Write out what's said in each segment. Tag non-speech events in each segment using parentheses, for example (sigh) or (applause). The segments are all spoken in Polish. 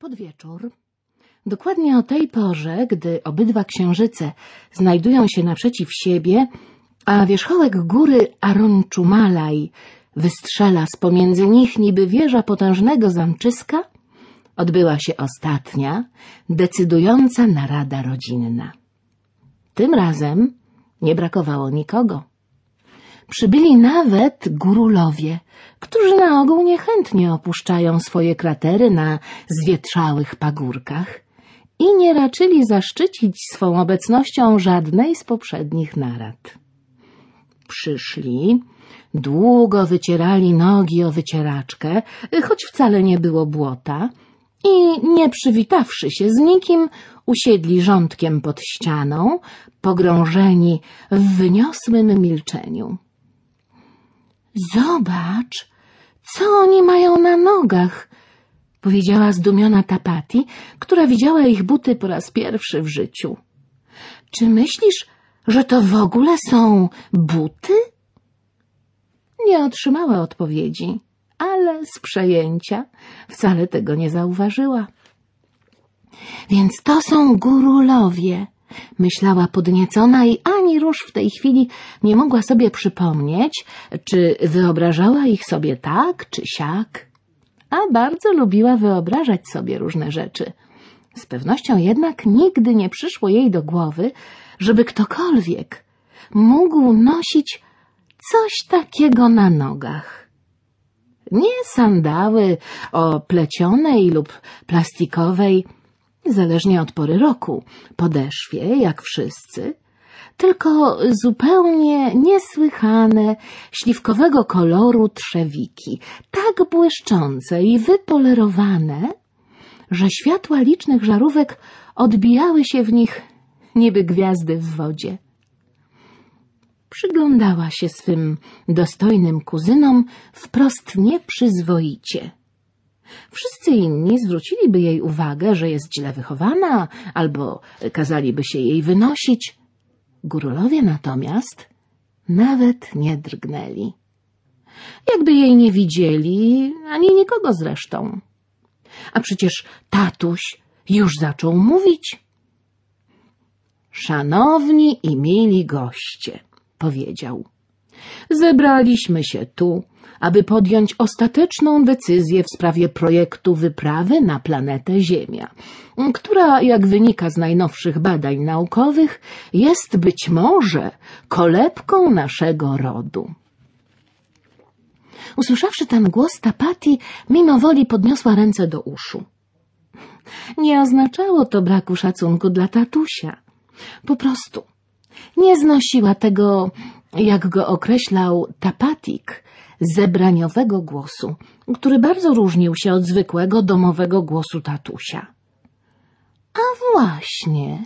Pod wieczór, dokładnie o tej porze, gdy obydwa księżyce znajdują się naprzeciw siebie, a wierzchołek góry Aronczumalaj wystrzela z pomiędzy nich niby wieża potężnego zamczyska, odbyła się ostatnia, decydująca narada rodzinna. Tym razem nie brakowało nikogo. Przybyli nawet górulowie, którzy na ogół niechętnie opuszczają swoje kratery na zwietrzałych pagórkach i nie raczyli zaszczycić swą obecnością żadnej z poprzednich narad. Przyszli, długo wycierali nogi o wycieraczkę, choć wcale nie było błota, i nie przywitawszy się z nikim, usiedli rządkiem pod ścianą, pogrążeni w wyniosłym milczeniu. Zobacz, co oni mają na nogach, powiedziała zdumiona Tapati, która widziała ich buty po raz pierwszy w życiu. Czy myślisz, że to w ogóle są buty? Nie otrzymała odpowiedzi, ale z przejęcia wcale tego nie zauważyła. Więc to są górulowie, myślała podniecona i ani róż w tej chwili nie mogła sobie przypomnieć, czy wyobrażała ich sobie tak czy siak. A bardzo lubiła wyobrażać sobie różne rzeczy. Z pewnością jednak nigdy nie przyszło jej do głowy, żeby ktokolwiek mógł nosić coś takiego na nogach. Nie sandały o plecionej lub plastikowej, zależnie od pory roku, podeszwie, jak wszyscy, tylko zupełnie niesłychane, śliwkowego koloru trzewiki, tak błyszczące i wypolerowane, że światła licznych żarówek odbijały się w nich niby gwiazdy w wodzie. Przyglądała się swym dostojnym kuzynom wprost nieprzyzwoicie. Wszyscy inni zwróciliby jej uwagę, że jest źle wychowana, albo kazaliby się jej wynosić. Górulowie natomiast nawet nie drgnęli. Jakby jej nie widzieli, ani nikogo zresztą. A przecież tatuś już zaczął mówić. Szanowni i mili goście, powiedział. Zebraliśmy się tu, aby podjąć ostateczną decyzję w sprawie projektu wyprawy na planetę Ziemia, która, jak wynika z najnowszych badań naukowych, jest być może kolebką naszego rodu. Usłyszawszy ten głos, Tapati mimo woli podniosła ręce do uszu. Nie oznaczało to braku szacunku dla tatusia. Po prostu nie znosiła tego, jak go określał Tapatik, zebraniowego głosu, który bardzo różnił się od zwykłego domowego głosu tatusia. A właśnie,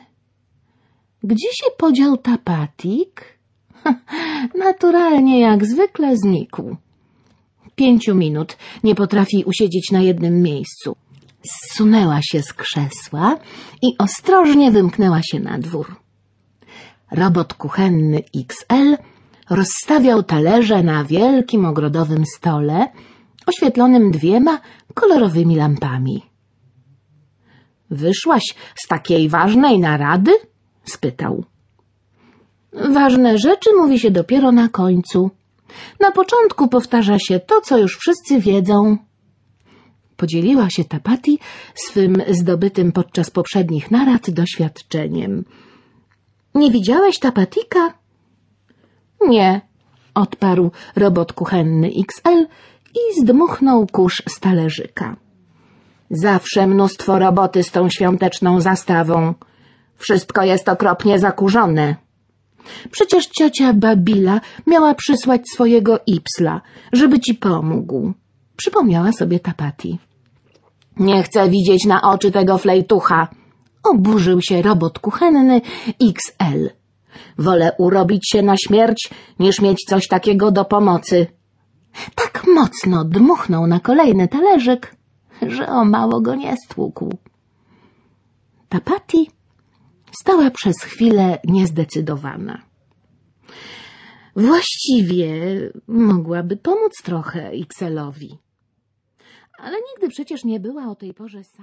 gdzie się podział Tapatik? (laughs) Naturalnie, jak zwykle znikł. Pięciu minut nie potrafi usiedzieć na jednym miejscu. Zsunęła się z krzesła i ostrożnie wymknęła się na dwór. Robot kuchenny XL rozstawiał talerze na wielkim ogrodowym stole, oświetlonym dwiema kolorowymi lampami. — Wyszłaś z takiej ważnej narady? — spytał. — Ważne rzeczy mówi się dopiero na końcu. Na początku powtarza się to, co już wszyscy wiedzą. Podzieliła się Tapati swym zdobytym podczas poprzednich narad doświadczeniem. — Nie widziałeś Tapatika? Nie, odparł robot kuchenny XL i zdmuchnął kurz z talerzyka. Zawsze mnóstwo roboty z tą świąteczną zastawą. Wszystko jest okropnie zakurzone. Przecież ciocia Babila miała przysłać swojego Ipsla, żeby ci pomógł. Przypomniała sobie Tapati. Nie chcę widzieć na oczy tego flejtucha. Oburzył się robot kuchenny XL. Wolę urobić się na śmierć, niż mieć coś takiego do pomocy. Tak mocno dmuchnął na kolejny talerzyk, że o mało go nie stłukł. Tapati stała przez chwilę niezdecydowana. Właściwie mogłaby pomóc trochę Xelowi, ale nigdy przecież nie była o tej porze sama.